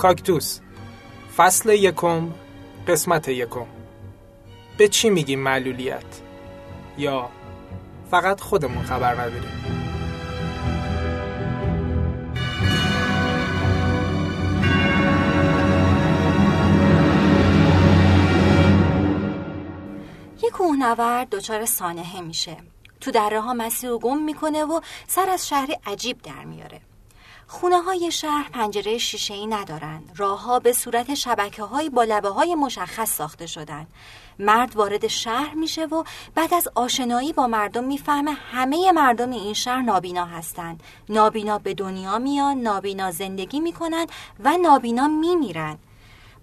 کاکتوس. فصل یکم قسمت یکم. به چی میگیم معلولیت؟ یا فقط خودمون خبر نداریم؟ یه کوهنورد دچار سانحه میشه. تو دره ها مسیر رو گم می‌کنه و سر از شهری عجیب در میاره. خونه های شهر پنجره شیشه ای ندارن راه ها به صورت شبکه های با لبه های مشخص ساخته شدن مرد وارد شهر میشه و بعد از آشنایی با مردم می‌فهمه همه مردم این شهر نابینا هستند. نابینا به دنیا میان نابینا زندگی می‌کنن و نابینا میمیرن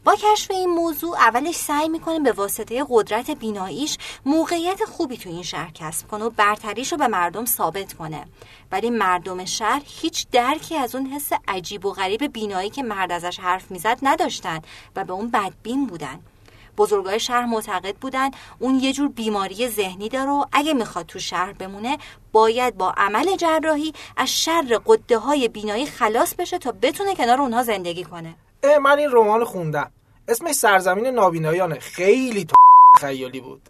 با کشف این موضوع اولش سعی می‌کنه به واسطه قدرت بیناییش موقعیت خوبی تو این شهر کسب کنه و برتریش رو به مردم ثابت کنه. ولی مردم شهر هیچ درکی از اون حس عجیب و غریب بینایی که مرد ازش حرف می‌زد نداشتن و به اون بدبین بودن. بزرگای شهر معتقد بودن اون یه جور بیماری ذهنی داره و اگه می‌خواد تو شهر بمونه باید با عمل جراحی از شر قده های بینایی خلاص بشه تا بتونه کنار اونها زندگی کنه. اه من این رمان خوندم. اسمش سرزمین نابینایانه خیلی تو خیالی بود.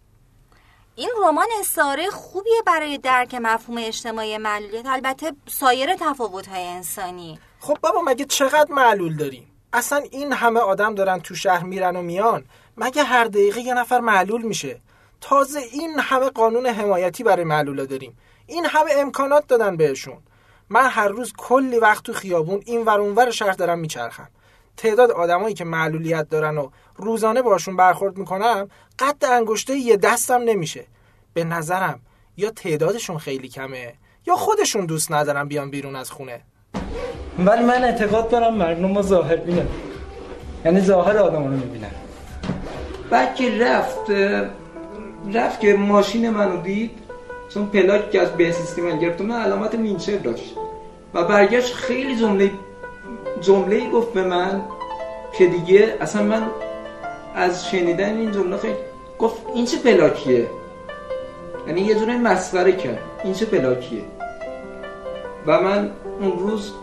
این رمان استعاره خوبیه برای درک مفهوم اجتماعی معلولیت. البته سایر تفاوت‌های انسانی. خب بابا مگه چقدر معلول داریم؟ اصلا این همه آدم دارن تو شهر میرن و میان. مگه هر دقیقه یه نفر معلول میشه؟ تازه این همه قانون حمایتی برای معلولا داریم. این همه امکانات دادن بهشون. من هر روز کلی وقت تو خیابون این ور اونور شهر دارم میچرخم. تعداد آدمایی که معلولیت دارن و روزانه باشون برخورد می‌کنم قد انگشته یه دستم نمیشه. به نظرم یا تعدادشون خیلی کمه یا خودشون دوست ندارن بیان بیرون از خونه. ولی من اعتقاد دارم مردم ظاهر بینن. یعنی ظاهر آدم رو می‌بینن. بعد که رفت رفت که ماشین منو دید چون پلاک که از به سیستم من گرفت من علامت وینچر داشت. و برگشت خیلی جمله جمله گفت به من که دیگه اصلا من از شنیدن این جمله خیلی گفت این چه پلاکیه؟ یعنی یه جوری مسخره کرد. این چه پلاکیه؟ و من اون روز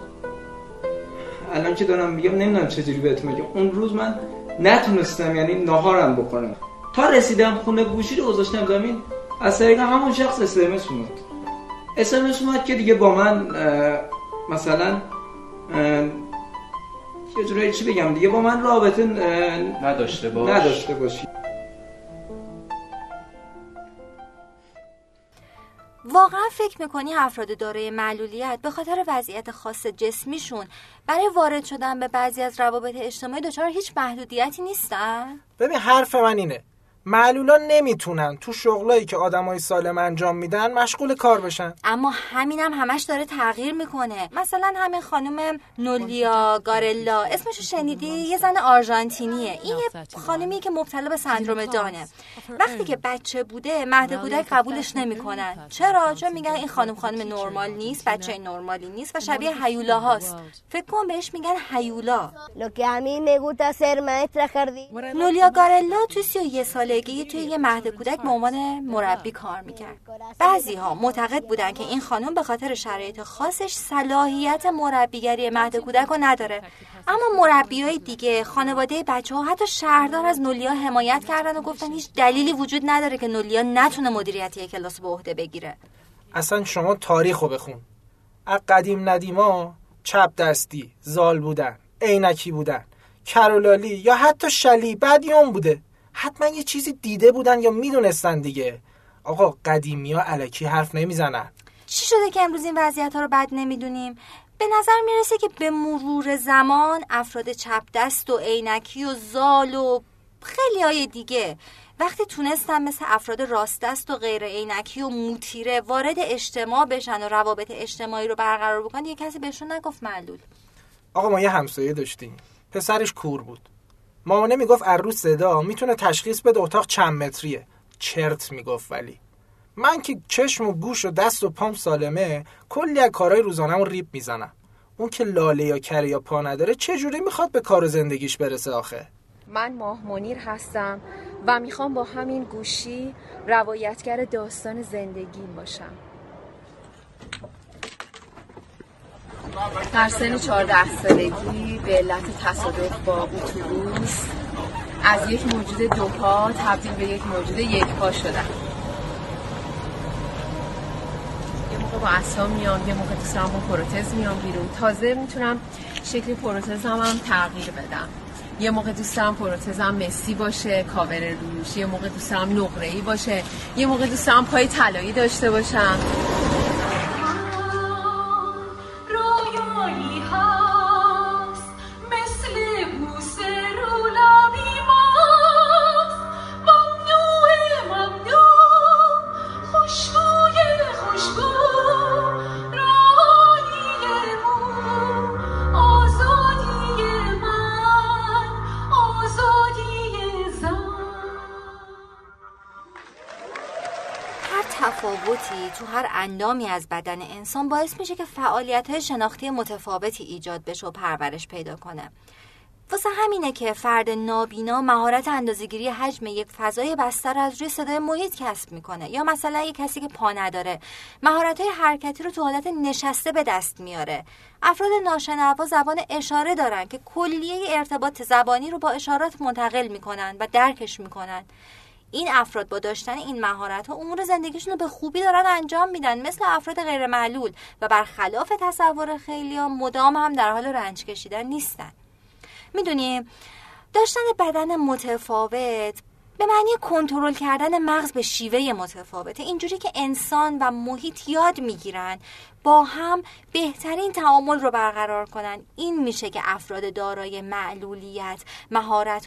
الان که دارم میگم نمی‌دونم چجوری بهتون میگم. اون روز من نتونستم یعنی نهارم بکنم تا رسیدم خونه گوشی رو گذاشتم زمین از طریق همون شخص اسمس اومد. اسمس اومد که دیگه با من مثلا یه جورایی چی بگم دیگه؟ با من رابطه نداشته باش. نداشته باشی. واقعا فکر می‌کنی افراد دارای معلولیت به خاطر وضعیت خاص جسمیشون برای وارد شدن به بعضی از روابط اجتماعی دچار هیچ محدودیتی نیستن؟ ببین حرف من اینه. معلولا نمی‌تونن تو شغلایی که آدمای سالم انجام میدن مشغول کار بشن. اما همینم هم همش داره تغییر می‌کنه. مثلا همین خانم نولیا گارلا اسمشو شنیدی؟ یه زن آرژانتینیه. این یه خانمی که مبتلا به سندروم دانه. وقتی که بچه بوده مهد کودک قبولش نمی‌کنن. چرا؟ چون میگن این خانم خانم نرمال نیست بچه نرمالی نیست و شبیه هیولا هاست. فکر کن بهش میگن هیولا. نولیا گارلا تو 31 ساله سالگی توی یه مهد کودک به عنوان مربی کار می‌کرد. بعضی ها معتقد بودن که این خانم به خاطر شرایط خاصش صلاحیت مربیگری مهد کودک رو نداره. اما مربی های دیگه خانواده بچه ها حتی شهردار از نولیا حمایت کردن و گفتن هیچ دلیلی وجود نداره که نولیا نتونه مدیریتی کلاس به عهده بگیره. اصلا شما تاریخ رو بخون. از قدیم ندیما چپ دستی زال بودن عینکی بودن کرولالی یا حتی شلی بدیون بوده. حتما یه چیزی دیده بودن یا می‌دونستن دیگه. آقا قدیمی ها علکی حرف نمی‌زنن. چی شده که امروز این وضعیت ها رو بد نمی‌دونیم؟ به نظر می‌رسه که به مرور زمان افراد چپ دست و عینکی و زال و خیلی های دیگه وقتی تونستن مثل افراد راست دست و غیر عینکی و موتیره وارد اجتماع بشن و روابط اجتماعی رو برقرار بکنن یه کسی بهشون نگفت معلول. آقا ما یه همسایه داشتیم. پسرش کور بود. مامانه می‌گفت عروس صدا می‌تونه تشخیص بده اتاق چند متریه. چرت می‌گفت ولی. من که چشم و گوش و دست و پام سالمه کلی از کارهای روزانم ریب می‌زنم. اون که لاله یا کره یا پا نداره چجوری می‌خواد به کار زندگیش برسه آخه؟ من ماه منیر هستم و می‌خوام با همین گوشی روایتگر داستان زندگیم باشم. در سن 14 سالگی به علت تصادف با اتوبوس از یک موجود دو پا تبدیل به یک موجود یک پا شدم یه موقع با اصلا میام یه موقع دوست با پروتز میام بیرون. تازه می‌تونم شکل پروتزم هم تغییر بدم. یه موقع دوستم پروتزم مسی باشه کاور روش. یه موقع دوستم نقره ای باشه. یه موقع دوستم پای طلایی داشته باشم. تو هر اندامی از بدن انسان باعث میشه که فعالیت های شناختی متفاوتی ایجاد بشه و پرورش پیدا کنه. واسه همینه که فرد نابینا مهارت اندازهگیری حجم یک فضای بستر از روی صدای محیط کسب می‌کنه. یا مثلا یک کسی که پا نداره مهارت های حرکتی رو تو حالت نشسته به دست میاره. افراد ناشنوا زبان اشاره دارن که کلیه ارتباط زبانی رو با اشارات منتقل می‌کنن و درکش می‌کنن. این افراد با داشتن این مهارت ها امور زندگیشون رو به خوبی دارن انجام میدن مثل افراد غیر معلول و برخلاف تصور خیلی ها مدام هم در حال رنج کشیدن نیستن. می‌دونی داشتن بدن متفاوت به معنی کنترل کردن مغز به شیوه متفاوته. اینجوری که انسان و محیط یاد می‌گیرن با هم بهترین تعامل رو برقرار کنن. این میشه که افراد دارای معلولیت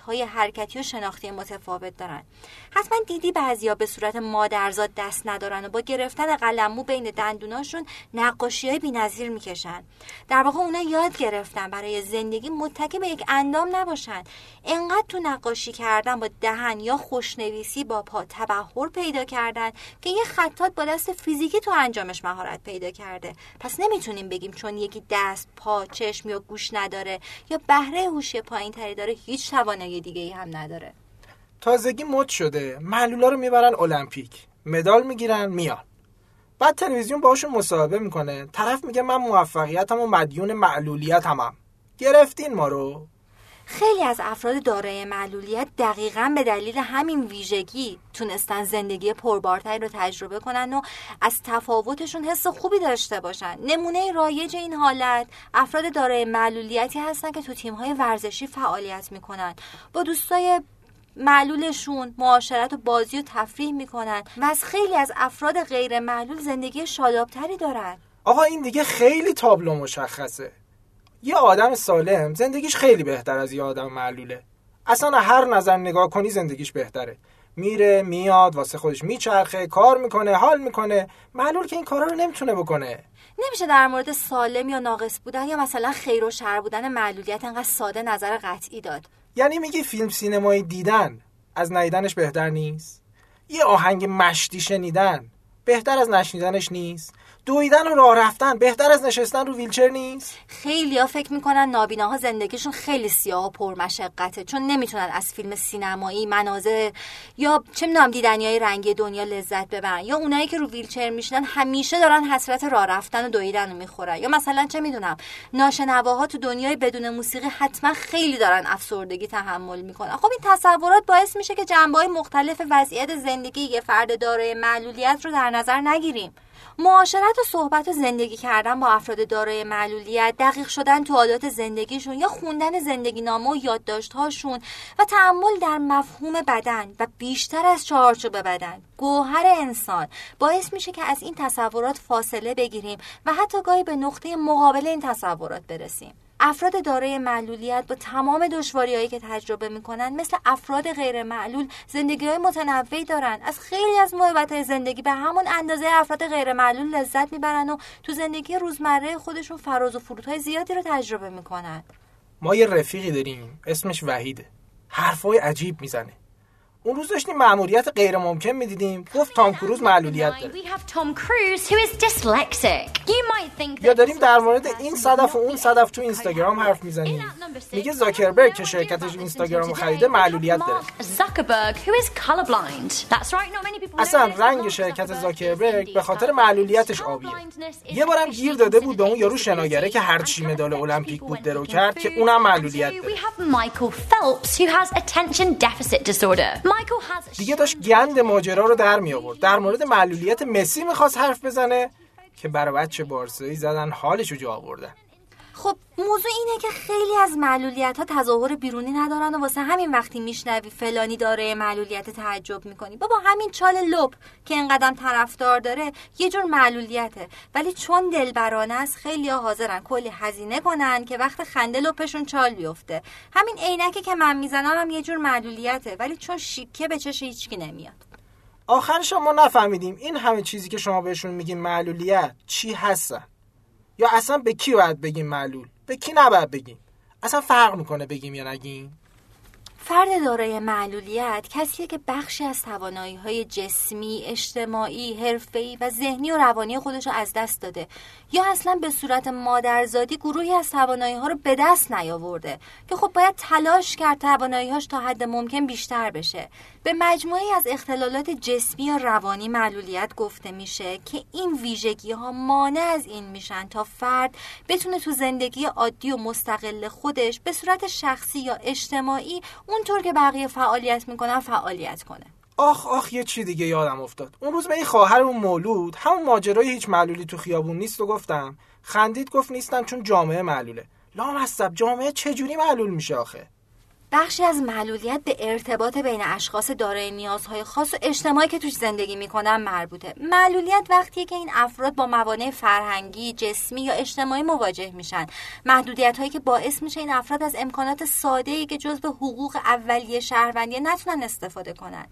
های حرکتی و شناختی متفاوت دارن. حتما دیدی بعضیا به صورت مادرزاد دست ندارن و با گرفتن قلمو بین دندوناشون نقاشی های بی‌نظیر می‌کشن. در واقع اونا یاد گرفتن برای زندگی متکی به یک اندام نباشن. انقدر تو نقاشی کردن با دهن یا خوشنویسی با پا تبهر پیدا کردن که یه خطات با دست فیزیکی تو انجامش مهارت پیدا کرده. پس نمی‌تونیم بگیم چون یکی دست پا چشم یا گوش نداره یا بهره هوشی پایین تری داره هیچ توانایی دیگه ای هم نداره. تازگی مد شده. معلولا رو می‌برن المپیک. مدال می‌گیرن میان. بعد تلویزیون باشون مصاحبه می‌کنه. طرف میگه من موفقیتم و مدیون معلولیت همم گرفتین ما رو. خیلی از افراد دارای معلولیت دقیقا به دلیل همین ویژگی تونستن زندگی پربارتری رو تجربه کنن و از تفاوتشون حس خوبی داشته باشن. نمونه رایج این حالت افراد دارای معلولیتی هستن که تو تیمهای ورزشی فعالیت می‌کنن. با دوستای معلولشون معاشرت و بازی و تفریح می‌کنن و از خیلی از افراد غیر معلول زندگی شادابتری دارن. آقا این دیگه خیلی تابلو مشخصه. یه آدم سالم زندگیش خیلی بهتر از یه آدم معلوله. اصلا هر نظر نگاه کنی زندگیش بهتره. میره میاد واسه خودش میچرخه کار می‌کنه حال می‌کنه. معلول که این کارا رو نمی‌تونه بکنه. نمیشه در مورد سالم یا ناقص بودن یا مثلا خیر و شر بودن معلولیت انقدر ساده نظر قطعی داد. یعنی میگی فیلم سینمایی دیدن از ندیدنش بهتر نیست؟ یه آهنگ مشتی شنیدن بهتر از نشنیدنش نیست؟ دویدن و راه رفتن بهتر از نشستن رو ویلچر نیست؟ خیلی ها فکر می‌کنن نابیناها زندگیشون خیلی سیاه و پرمشقته چون نمی‌تونن از فیلم سینمایی مناظر یا چه می‌دونم دیدنی های رنگی دنیا لذت ببرن یا اونایی که رو ویلچر میشینن همیشه دارن حسرت راه رفتن و دویدن رو می‌خورن یا مثلا چه می‌دونم ناشنواها تو دنیای بدون موسیقی حتما خیلی دارن افسردگی تحمل می‌کنن. خب این تصورات باعث میشه که جنبه مختلف وضعیت زندگی یه فرد دارای معلولیت رو در نظر نگیریم. معاشرت و صحبت و زندگی کردن با افراد دارای معلولیت دقیق شدن تو عادات زندگیشون یا خوندن زندگی نامه و یادداشتهاشون و تعمل در مفهوم بدن و بیشتر از چهارچوب بدن. گوهر انسان باعث میشه که از این تصورات فاصله بگیریم و حتی گاهی به نقطه مقابل این تصورات برسیم. افراد دارای معلولیت با تمام دشواریهایی که تجربه می‌کنن مثل افراد غیر معلول زندگی های متنوعی دارن. از خیلی از محبت زندگی به همون اندازه افراد غیر معلول لذت می‌برن و تو زندگی روزمره خودشون فراز و فرودهای زیادی رو تجربه می‌کنن. ما یه رفیقی داریم اسمش وحیده. حرفای عجیب می‌زنه. اون روز داشتیم مأموریت غیر ممکن می‌دیدیم. گفت تام کروز معلولیت داره. یا داریم در مورد این صدف و اون صدف تو اینستاگرام حرف می‌زنیم. میگه زاکربرگ که شرکتش اینستاگرام خریده معلولیت داره. اصلا رنگ شرکت زاکربرگ به خاطر معلولیتش آبیه. یه بارم گیر داده بود به اون یارو شناگره که هرچی مدال المپیک بود درو کرد که اونم معلولیت داره. دیگه داشت گند ماجرا رو در می آورد در مورد معلولیت مسی می‌خواست حرف بزنه که برای بچه بارسایی زدن حالشو جا آوردن. خب موضوع اینه که خیلی از معلولیت ها تظاهر بیرونی ندارن و واسه همین وقتی میشنوی فلانی داره معلولیت تعجب می‌کنی. بابا همین چال لب که اینقدر طرفدار داره یه جور معلولیته. ولی چون دلبرانه است خیلی ها حاضرن کلی هزینه کنن که وقت خنده لپشون چال بیفته. همین عینکی که من می‌زنم هم یه جور معلولیته. ولی چون شیکه به چش هیچکی نمیاد. آخرش ما نفهمیدیم این همه چیزی که شما بهشون میگین معلولیت چی هستن. یا اصلا به کی باید بگیم معلول؟ به کی نباید بگیم؟ اصلا فرق می‌کنه بگیم یا نگیم؟ فرد دارای معلولیت کسیه که بخشی از توانایی های جسمی، اجتماعی، حرفه‌ای و ذهنی و روانی خودش رو از دست داده یا اصلا به صورت مادرزادی گروهی از توانایی ها رو به دست نیاورده که خب باید تلاش کرد توانایی هاش تا حد ممکن بیشتر بشه. به مجموعی از اختلالات جسمی یا روانی معلولیت گفته میشه که این ویژگی ها مانع از این میشن تا فرد بتونه تو زندگی عادی و مستقل خودش به صورت شخصی یا اجتماعی اونطور که بقیه فعالیت می‌کنن فعالیت کنه. آخ آخ یه چی دیگه یادم افتاد. اون روز به این اون مولود همون ماجرای هیچ معلولی تو خیابون نیست و گفتم. خندید گفت نیستم چون جامعه معلوله. لامصب جامعه چجوری معلول میشه آخه؟ بخشی از معلولیت به ارتباط بین اشخاص دارای نیازهای خاص و اجتماعی که توش زندگی می‌کنن مربوطه. معلولیت وقتیه که این افراد با موانع فرهنگی جسمی یا اجتماعی مواجه میشن. محدودیت هایی که باعث میشه این افراد از امکانات ساده ای که به حقوق اولیه شهروندی نتونن استفاده کنن.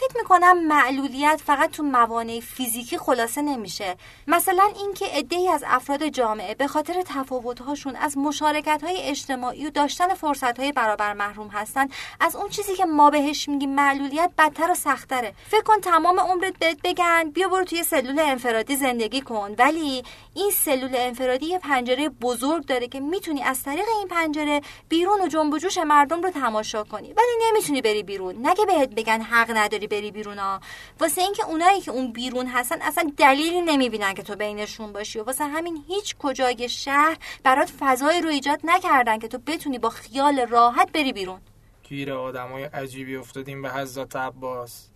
فکر می‌کنم معلولیت فقط تو موانع فیزیکی خلاصه نمیشه. مثلا اینکه عدهای از افراد جامعه به خاطر تفاوتهاشون از مشارکت های اجتماعی و داشتن فرصت های برابر محروم هستن از اون چیزی که ما بهش میگیم معلولیت بدتر و سختره فکر کن تمام عمرت بهت بگن بیا برو توی سلول انفرادی زندگی کن. ولی این سلول انفرادی یه پنجره بزرگ داره که می‌تونی از طریق این پنجره بیرون و جنب و جوش مردم رو تماشا کنی. ولی نمی‌تونی بری بیرون. نگه بهت بگن حق نداری بری بیرون ها واسه اینکه اونایی که اون بیرون هستن اصلا دلیلی نمی‌بینن که تو بینشون باشی و واسه همین هیچ کجای شهر برات فضای رو ایجاد نکردن که تو بتونی با خیال راحت بری بیرون. گیر آدمای عجیبی افتادیم به حضرت عباس.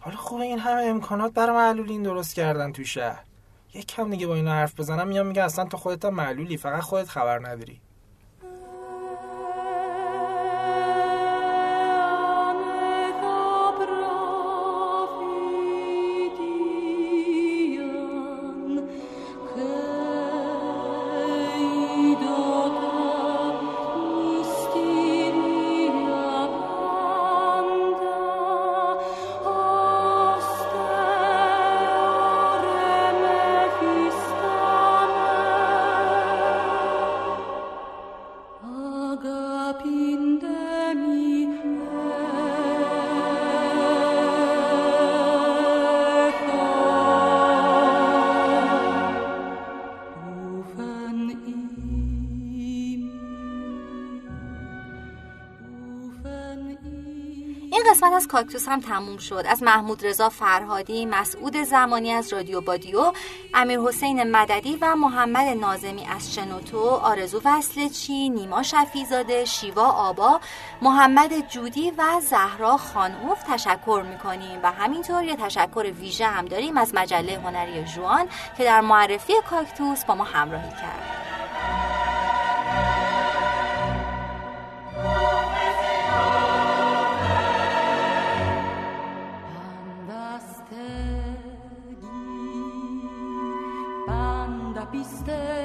حالا خوبه این همه امکانات برای معلولین درست کردن تو شهر. یک کم دیگه با اینا حرف بزنم میام میگه اصلا تو خودت معلولی فقط خودت خبر نداری. قسمت از کاکتوس هم تموم شد. از محمود رضا فرهادی مسعود زمانی از رادیو بادیو امیر حسین مددی و محمد نازمی از شنوتو آرزو وصلچی نیما شفیزاده شیوا آبا محمد جودی و زهرا خانوف تشکر می‌کنیم. و همینطور یه تشکر ویژه هم داریم از مجله هنری جوان که در معرفی کاکتوس با ما همراهی کرد. piste